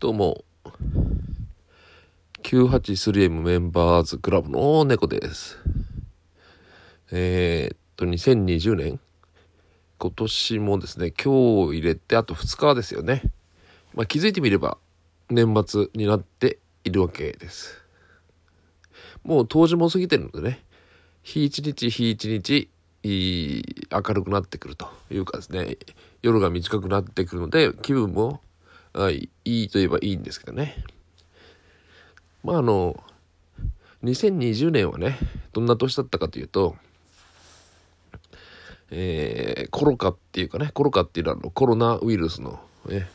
どうも、983M メンバーズクラブの猫です。えー、っと、2020年今年もですね、今日入れてあと2日ですよね。まあ、気づいてみれば年末になっているわけです。もう当時も過ぎてるのでね、日一日日一日明るくなってくるというかですね、夜が短くなってくるので気分もはい、いいと言えばいいんですけどね。まああの、2020年はね、どんな年だったかというと、えー、コロカっていうかね、コロカっていうのはコロナウイルスの、ね、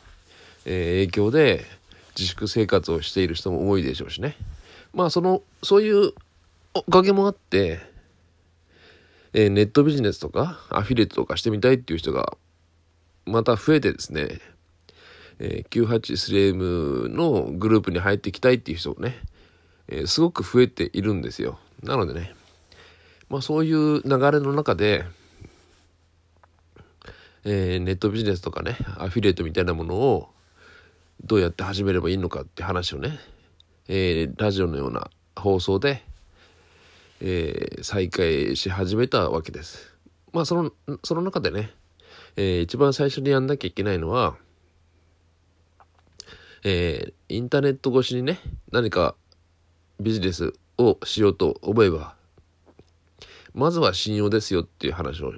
えー、影響で自粛生活をしている人も多いでしょうしね。まあその、そういうおかげもあって、えー、ネットビジネスとかアフィリエイトとかしてみたいっていう人がまた増えてですね、えー、983M のグループに入っていきたいっていう人ね、えー、すごく増えているんですよ。なのでね、まあそういう流れの中で、えー、ネットビジネスとかね、アフィリエイトみたいなものをどうやって始めればいいのかって話をね、えー、ラジオのような放送で、えー、再開し始めたわけです。まあその、その中でね、えー、一番最初にやんなきゃいけないのは、えー、インターネット越しにね、何かビジネスをしようと思えば、まずは信用ですよっていう話を、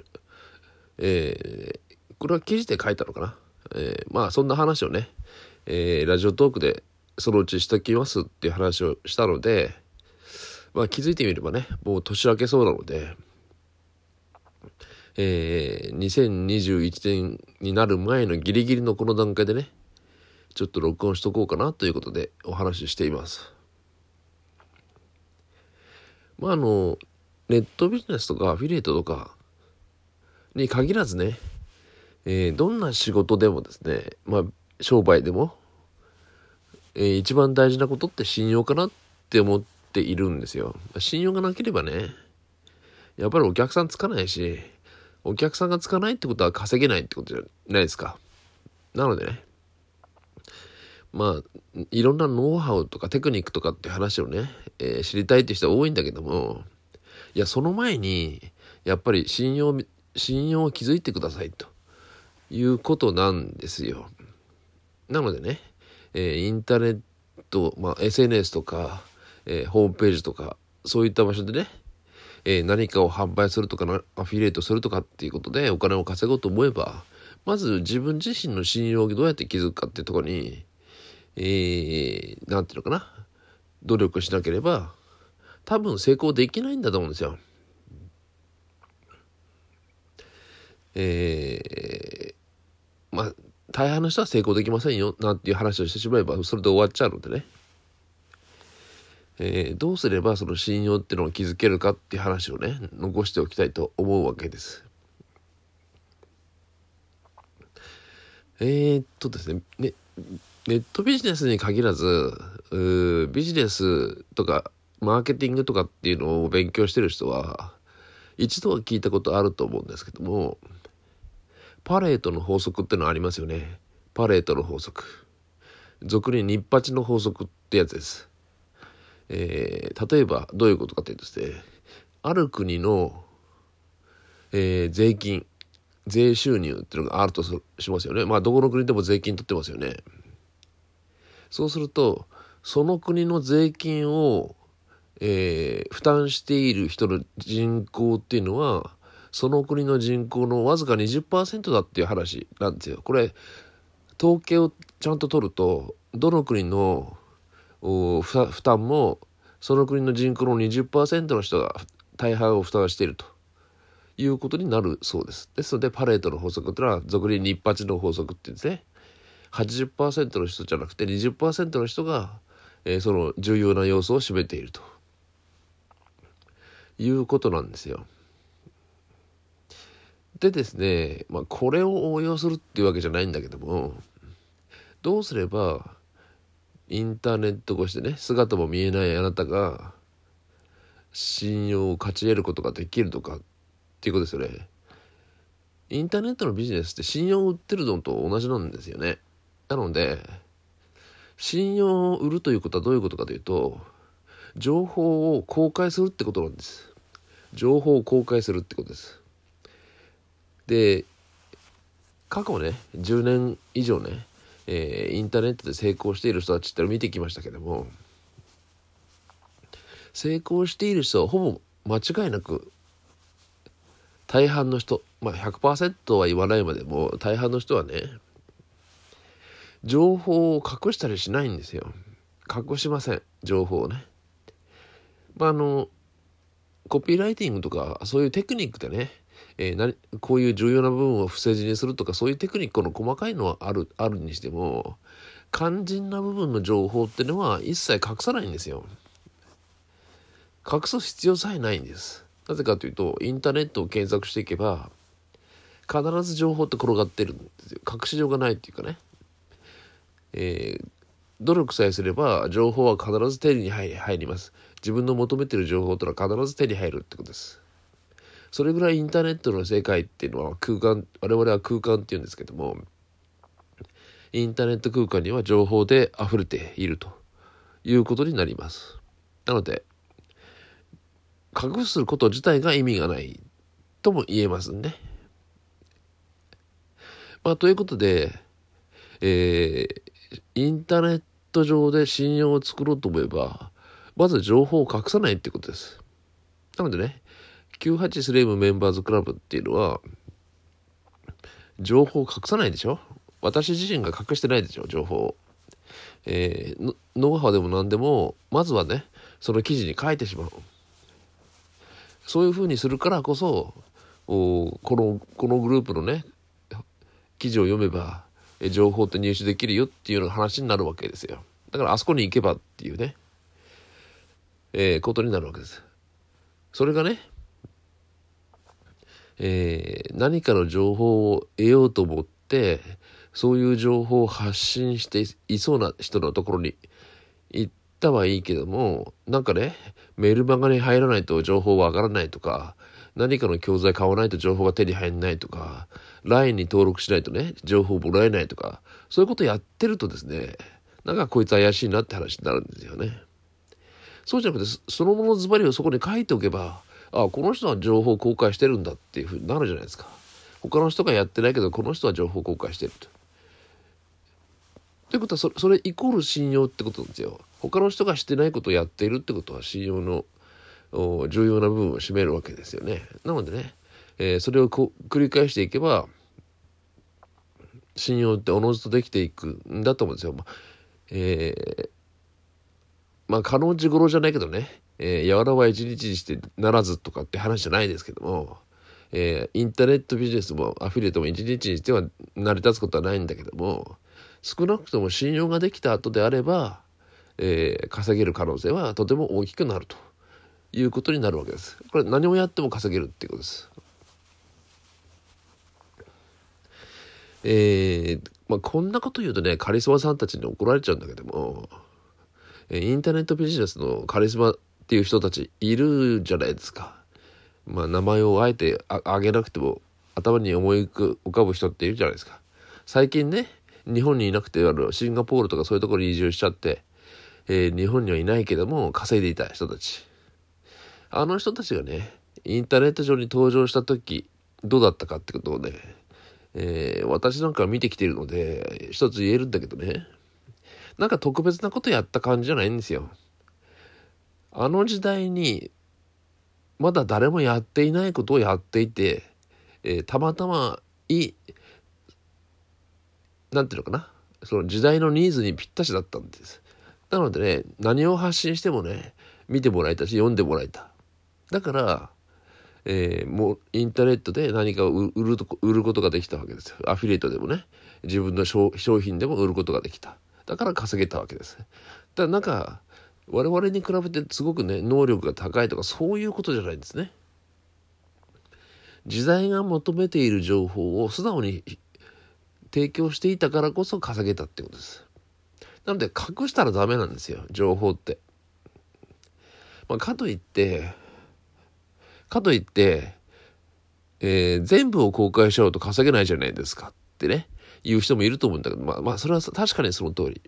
えー、これは記事で書いたのかな？えー、まあそんな話をね、えー、ラジオトークでそのうちしときますっていう話をしたので、まあ気づいてみればね、もう年明けそうなので、えー、2021年になる前のギリギリのこの段階でね、ちょっと録音しとこうかなということでお話ししています。まああの、ネットビジネスとかアフィリエイトとかに限らずね、えー、どんな仕事でもですね、まあ商売でも、えー、一番大事なことって信用かなって思っているんですよ。信用がなければね、やっぱりお客さんつかないし、お客さんがつかないってことは稼げないってことじゃないですか。なのでね、まあ、いろんなノウハウとかテクニックとかって話をね、えー、知りたいって人は多いんだけども、いや、その前に、やっぱり信用、信用を築いてくださいということなんですよ。なのでね、えー、インターネット、まあ、SNS とか、えー、ホームページとか、そういった場所でね、えー、何かを販売するとかアフィリエイトするとかっていうことでお金を稼ごうと思えば、まず自分自身の信用をどうやって築くかっていうところに、えー、なんていうのかな、努力しなければ、多分成功できないんだと思うんですよ。えー、まあ、大半の人は成功できませんよ、なんていう話をしてしまえば、それで終わっちゃうのでね。えー、どうすればその信用っていうのを築けるかっていう話をね、残しておきたいと思うわけです。えー、っとですね、ね、ネットビジネスに限らず、ビジネスとかマーケティングとかっていうのを勉強してる人は、一度は聞いたことあると思うんですけども、パレートの法則ってのありますよね。パレートの法則。俗に日八の法則ってやつです。えー、例えばどういうことかというとですね、ある国の、えー、税金、税収入っていうのがあるとしますよね。まあどこの国でも税金取ってますよね。そうすると、その国の税金を、えー、負担している人の人口っていうのは、その国の人口のわずか20%だっていう話なんですよ。これ、統計をちゃんと取ると、どの国の負担も、その国の人口の20%の人が大半を負担しているということになるそうです。ですので、パレートの法則というのは、俗に日八の法則って言うんですね。80%の人じゃなくて20%の人が、えー、その重要な要素を占めているということなんですよ。でですね、まあ、これを応用するっていうわけじゃないんだけどもどうすればインターネット越しでね姿も見えないあなたが信用を勝ち得ることができるとかっていうことですよね。インターネットのビジネスって信用を売ってるのと同じなんですよね。なので、信用を売るということはどういうことかというと情報を公開するってことなんです。情報を公開するってことです。で過去ね10年以上ね、えー、インターネットで成功している人たちってのを見てきましたけども成功している人はほぼ間違いなく大半の人まあ100%は言わないまでも大半の人はね情報を隠したりしないんですよ隠しません情報をねまああのコピーライティングとかそういうテクニックでねえー、こういう重要な部分を不正字にするとかそういうテクニックの細かいのはあるあるにしても肝心な部分の情報っていうのは一切隠さないんですよ。隠す必要さえないんです。なぜかというとインターネットを検索していけば必ず情報って転がってるんですよ。隠しようがないっていうかね。えー、努力さえすれば情報は必ず手に入ります。自分の求めてる情報というのは必ず手に入るってことです。それぐらいインターネットの世界っていうのは空間我々は空間っていうんですけどもインターネット空間には情報で溢れているということになりますなので隠すこと自体が意味がないとも言えますねまあということでえー、インターネット上で信用を作ろうと思えばまず情報を隠さないってことですなのでね98スレイムメンバーズクラブっていうのは情報を隠さないでしょ？私自身が隠してないでしょ？情報を。えー、ノウハウでも何でもまずはねその記事に書いてしまう。そういうふうにするからこそこのこのグループのね記事を読めば情報って入手できるよっていう話になるわけですよ。だからあそこに行けばっていうね、えー、ことになるわけです。それがねえー、何かの情報を得ようと思ってそういう情報を発信していそうな人のところに行ったはいいけどもなんかねメルマガに入らないと情報わからないとか何かの教材買わないと情報が手に入んないとか LINE に登録しないとね情報もらえないとかそういうことやってるとですねなんかこいつ怪しいなって話になるんですよね。そうじゃなくてそのものズバリをそこに書いておけばあこの人は情報公開してるんだっていうふうになるじゃないですか他の人がやってないけどこの人は情報公開してると。ということはそそれイコール信用ってことなんですよ。他の人がしてないことをやっているってことは信用の重要な部分を占めるわけですよね。なのでね、えー、それを繰り返していけば信用っておのずとできていくんだと思うんですよ。まあ、えー、まあ、可能時頃じゃないけどね、えー、柔らは一日にしてならずとかって話じゃないですけども、えー、インターネットビジネスもアフィリエイトも一日にしては成り立つことはないんだけども少なくとも信用ができた後であれば、えー、稼げる可能性はとても大きくなるということになるわけです。これ何をやっても稼げるっていうことです。えー、まあこんなこと言うとねカリスマさんたちに怒られちゃうんだけどもインターネットビジネスのカリスマっていう人たちいるじゃないですか。まあ名前をあえてあげなくても頭に思い浮かぶ人っているじゃないですか。最近ね、日本にいなくてあるシンガポールとかそういうところに移住しちゃって、えー、日本にはいないけども稼いでいた人たち。あの人たちがね、インターネット上に登場した時どうだったかってことをね、えー、私なんか見てきてるので一つ言えるんだけどね。なんか特別なことやった感じじゃないんですよ。あの時代にまだ誰もやっていないことをやっていて、えー、たまたまいいなんていうのかな。その時代のニーズにぴったしだったんです。なのでね何を発信してもね見てもらえたし読んでもらえた。だから、えー、もうインターネットで何かを売る売ることができたわけですよアフィリエイトでもね自分の商品でも売ることができただから稼げたわけですだからなんか我々に比べてすごくね能力が高いとかそういうことじゃないんですね。時代が求めている情報を素直に提供していたからこそ稼げたってことです。なので隠したらダメなんですよ情報って。まあ、かといってかといって、えー、全部を公開しちゃうと稼げないじゃないですかってね言う人もいると思うんだけどまあまあそれは確かにその通り。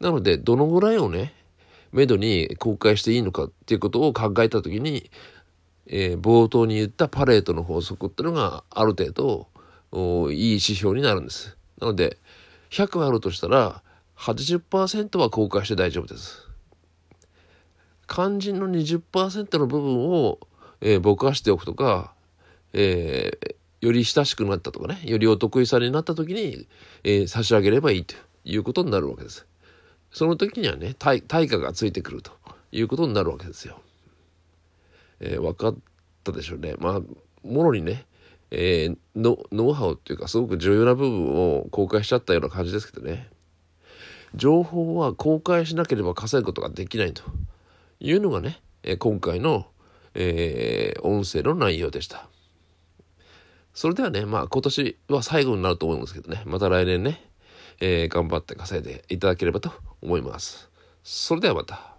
なので、どのぐらいをね、めどに公開していいのかっていうことを考えた時に、えー、冒頭に言ったパレートの法則っていうのがある程度いい指標になるんです。なので100あるとしたら80%は公開して大丈夫です。肝心の20%の部分を、えー、ぼかしておくとか、えー、より親しくなったとかねよりお得意さんになった時に、えー、差し上げればいいということになるわけです。その時にはね対対価がついてくるということになるわけですよ。えー、分かったでしょうね。まあもろにね、えー、ノノウハウっていうかすごく重要な部分を公開しちゃったような感じですけどね。情報は公開しなければ稼ぐことができないというのがね、え今回の、えー、音声の内容でした。それではね、まあ今年は最後になると思うんですけどね、また来年ね、えー、頑張って稼いでいただければと思います。それではまた。